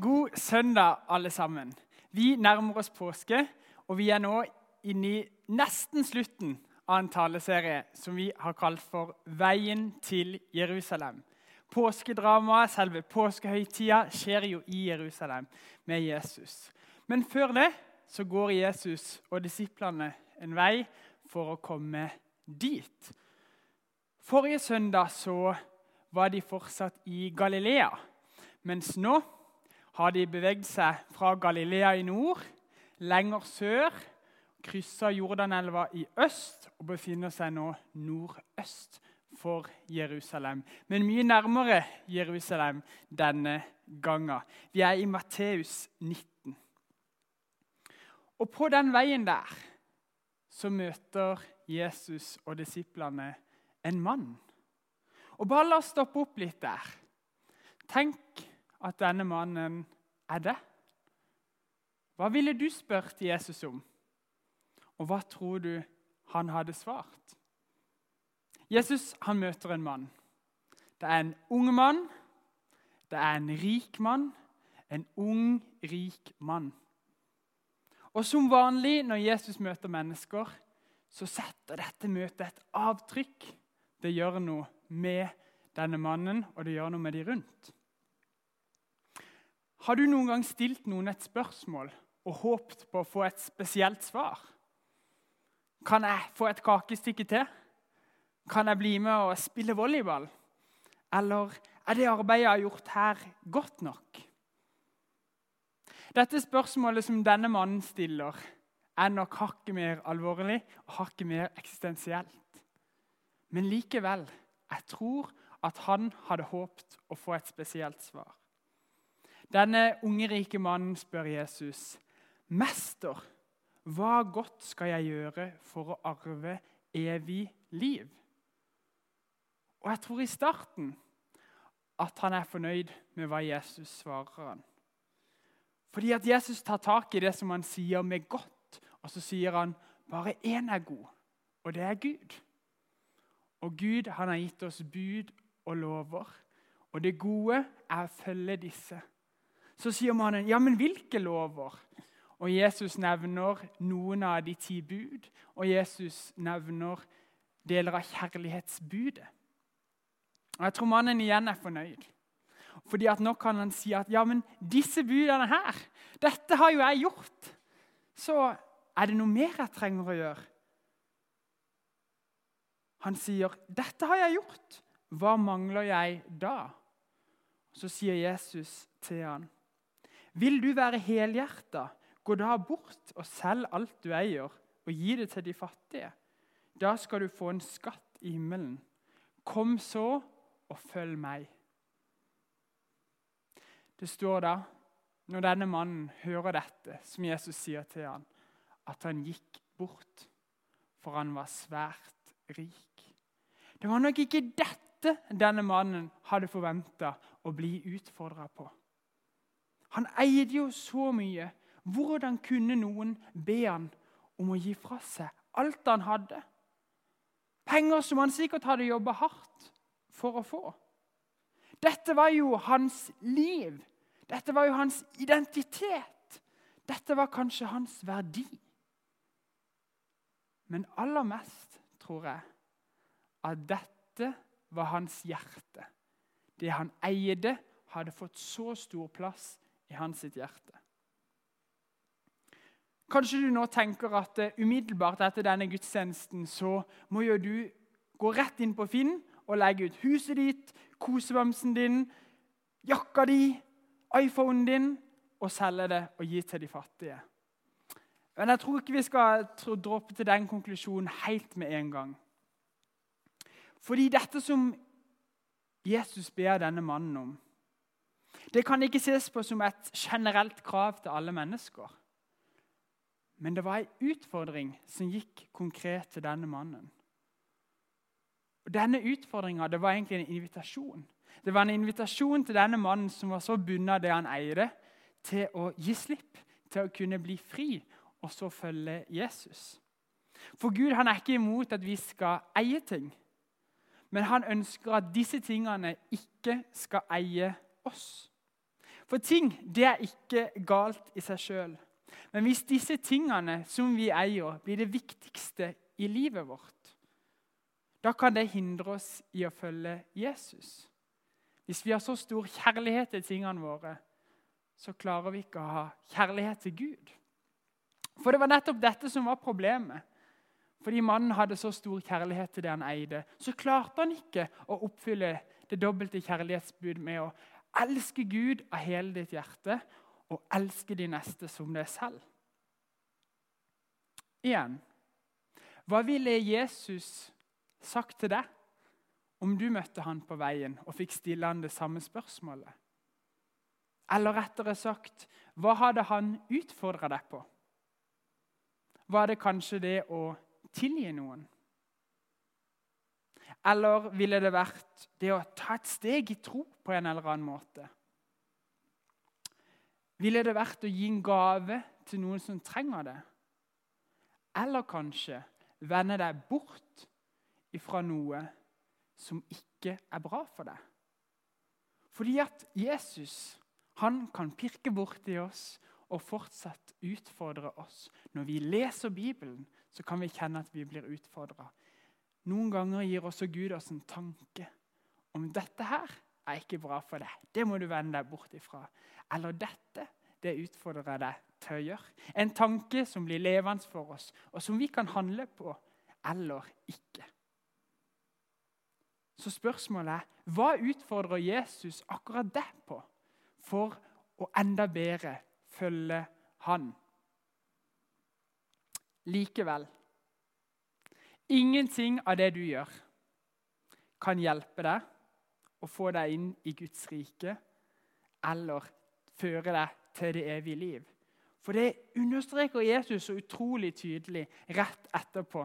God søndag, alle sammen. Vi nærmer oss påske, og vi er nå inne i nesten slutten av en taleserie som vi har kalt for 'Veien til Jerusalem'. Påskedramaet, selve påskehøytida, skjer jo i Jerusalem med Jesus. Men før det så går Jesus og disiplene en vei for å komme dit. Forrige søndag så var de fortsatt i Galilea, mens nå har de beveget seg fra Galilea i nord, lenger sør, kryssa Jordanelva i øst og befinner seg nå nordøst for Jerusalem. Men mye nærmere Jerusalem denne gangen. Vi er i Matteus 19. Og på den veien der så møter Jesus og disiplene en mann. Og bare la oss stoppe opp litt der. Tenk at denne mannen er det? Hva ville du spurt Jesus om? Og hva tror du han hadde svart? Jesus han møter en mann. Det er en ung mann, det er en rik mann. En ung, rik mann. Og Som vanlig når Jesus møter mennesker, så setter dette møtet et avtrykk. Det gjør noe med denne mannen, og det gjør noe med de rundt. Har du noen gang stilt noen et spørsmål og håpt på å få et spesielt svar? Kan jeg få et kakestykke til? Kan jeg bli med og spille volleyball? Eller er det arbeidet jeg har gjort her, godt nok? Dette spørsmålet som denne mannen stiller, er nok hakket mer alvorlig og hakket mer eksistensielt. Men likevel, jeg tror at han hadde håpet å få et spesielt svar. Denne unge, rike mannen spør Jesus, 'Mester, hva godt skal jeg gjøre for å arve evig liv?' Og Jeg tror i starten at han er fornøyd med hva Jesus svarer han. Fordi at Jesus tar tak i det som han sier, med godt. Og så sier han bare én er god, og det er Gud. Og Gud han har gitt oss bud og lover, og det gode er å følge disse. Så sier mannen, 'Ja, men hvilke lover?' Og Jesus nevner noen av de ti bud, og Jesus nevner deler av kjærlighetsbudet. Og Jeg tror mannen igjen er fornøyd. Fordi at Nå kan han si at ja, men disse budene her, dette har jo jeg gjort. Så er det noe mer jeg trenger å gjøre? Han sier, 'Dette har jeg gjort. Hva mangler jeg da?' Så sier Jesus til han, vil du være helhjerta, gå da bort og selg alt du eier, og gi det til de fattige. Da skal du få en skatt i himmelen. Kom så og følg meg. Det står da, når denne mannen hører dette, som Jesus sier til ham, at han gikk bort, for han var svært rik. Det var nok ikke dette denne mannen hadde forventa å bli utfordra på. Han eide jo så mye. Hvordan kunne noen be han om å gi fra seg alt han hadde? Penger som han sikkert hadde jobba hardt for å få. Dette var jo hans liv. Dette var jo hans identitet. Dette var kanskje hans verdi. Men aller mest tror jeg at dette var hans hjerte. Det han eide, hadde fått så stor plass i hans sitt hjerte. Kanskje du nå tenker at uh, umiddelbart etter denne gudstjenesten så må jo du gå rett inn på Finn og legge ut huset ditt, kosebamsen din, jakka di, iPhonen din og selge det og gi til de fattige. Men jeg tror ikke vi skal droppe til den konklusjonen helt med en gang. Fordi dette som Jesus ber denne mannen om, det kan ikke ses på som et generelt krav til alle mennesker. Men det var en utfordring som gikk konkret til denne mannen. Og Denne utfordringa var egentlig en invitasjon. Det var en invitasjon til denne mannen som var så bundet av det han eide, til å gi slipp, til å kunne bli fri og så følge Jesus. For Gud han er ikke imot at vi skal eie ting, men han ønsker at disse tingene ikke skal eie oss. For ting det er ikke galt i seg sjøl. Men hvis disse tingene som vi eier, blir det viktigste i livet vårt, da kan det hindre oss i å følge Jesus. Hvis vi har så stor kjærlighet til tingene våre, så klarer vi ikke å ha kjærlighet til Gud. For det var nettopp dette som var problemet. Fordi mannen hadde så stor kjærlighet til det han eide, så klarte han ikke å oppfylle det dobbelte kjærlighetsbud med å elske Gud av hele ditt hjerte og elske de neste som deg selv. Igjen hva ville Jesus sagt til deg om du møtte han på veien og fikk stille han det samme spørsmålet? Eller rettere sagt, hva hadde han utfordra deg på? Var det kanskje det å tilgi noen? Eller ville det vært det å ta et steg i tro på en eller annen måte? Ville det vært å gi en gave til noen som trenger det? Eller kanskje vende deg bort ifra noe som ikke er bra for deg? Fordi at Jesus han kan pirke borti oss og fortsatt utfordre oss. Når vi leser Bibelen, så kan vi kjenne at vi blir utfordra. Noen ganger gir også Gud oss en tanke om dette her er ikke bra for deg. Det må du vende deg bort ifra. Eller dette det utfordrer jeg deg til å gjøre. En tanke som blir levende for oss, og som vi kan handle på eller ikke. Så spørsmålet er hva utfordrer Jesus akkurat deg på? for å enda bedre følge Han. Likevel Ingenting av det du gjør, kan hjelpe deg å få deg inn i Guds rike eller føre deg til det evige liv. For det understreker Jesus så utrolig tydelig rett etterpå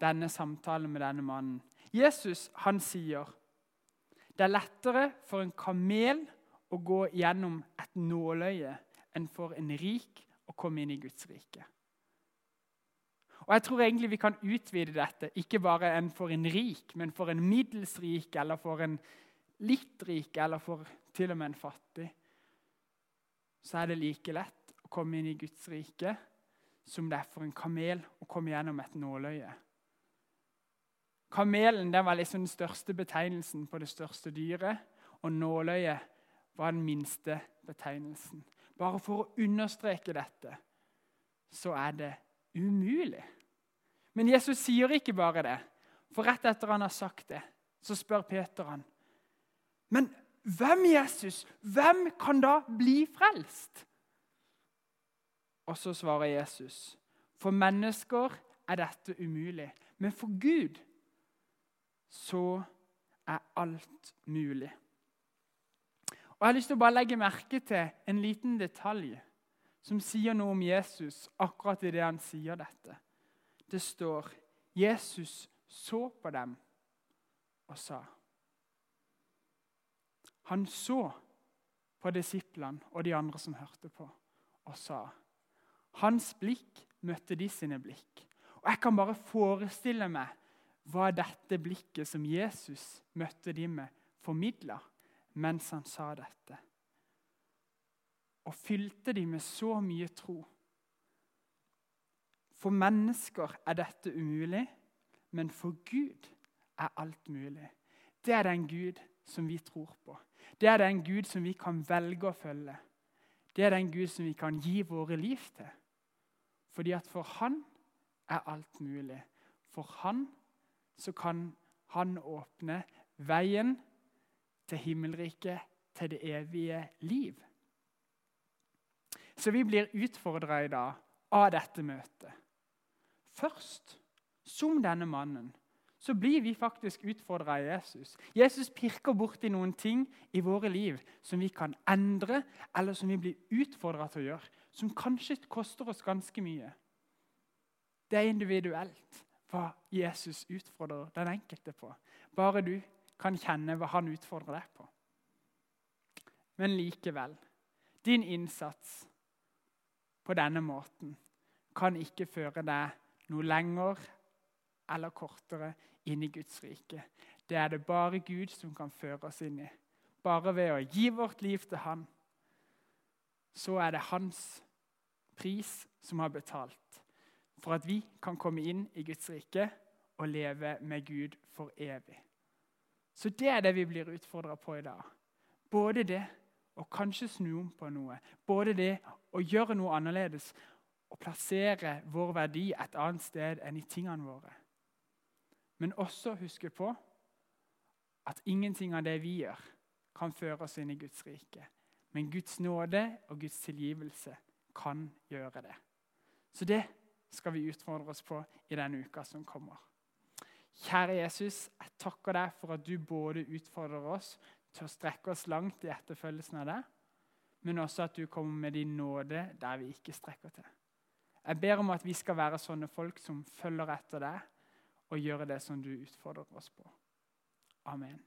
denne samtalen med denne mannen. Jesus han sier det er lettere for en kamel å gå gjennom et nåløye enn for en rik å komme inn i Guds rike. Og Jeg tror egentlig vi kan utvide dette, ikke bare en for en rik, men for en middels rik, eller for en litt rik, eller for til og med en fattig. Så er det like lett å komme inn i Guds rike som det er for en kamel å komme gjennom et nåløye. Kamelen var liksom den største betegnelsen på det største dyret. Og nåløyet var den minste betegnelsen. Bare for å understreke dette så er det umulig. Men Jesus sier ikke bare det. For rett etter han har sagt det, så spør Peter han. Men hvem, Jesus? Hvem kan da bli frelst? Og så svarer Jesus. For mennesker er dette umulig, men for Gud så er alt mulig. Og Jeg har lyst til å bare legge merke til en liten detalj som sier noe om Jesus akkurat idet han sier dette. Det står Jesus så på dem og sa Han så på disiplene og de andre som hørte på, og sa Hans blikk møtte de sine blikk. Og Jeg kan bare forestille meg hva dette blikket som Jesus møtte de med, formidla mens han sa dette. Og fylte de med så mye tro. For mennesker er dette umulig, men for Gud er alt mulig. Det er den Gud som vi tror på. Det er den Gud som vi kan velge å følge. Det er den Gud som vi kan gi våre liv til. Fordi at for Han er alt mulig. For Han så kan Han åpne veien til himmelriket, til det evige liv. Så vi blir utfordra i dag av dette møtet. Først, som denne mannen, så blir vi faktisk utfordra av Jesus. Jesus pirker borti noen ting i våre liv som vi kan endre, eller som vi blir utfordra til å gjøre, som kanskje koster oss ganske mye. Det er individuelt hva Jesus utfordrer den enkelte på. Bare du kan kjenne hva han utfordrer deg på. Men likevel din innsats på denne måten kan ikke føre deg noe lenger eller kortere inn i Guds rike. Det er det bare Gud som kan føre oss inn i. Bare ved å gi vårt liv til Han, så er det hans pris som har betalt for at vi kan komme inn i Guds rike og leve med Gud for evig. Så det er det vi blir utfordra på i dag. Både det å kanskje snu om på noe, både det å gjøre noe annerledes og plassere vår verdi et annet sted enn i tingene våre. Men også huske på at ingenting av det vi gjør, kan føre oss inn i Guds rike. Men Guds nåde og Guds tilgivelse kan gjøre det. Så det skal vi utfordre oss på i denne uka som kommer. Kjære Jesus, jeg takker deg for at du både utfordrer oss til å strekke oss langt i etterfølgelsen av deg, men også at du kommer med din nåde der vi ikke strekker til. Jeg ber om at vi skal være sånne folk som følger etter deg og gjøre det som du utfordrer oss på. Amen.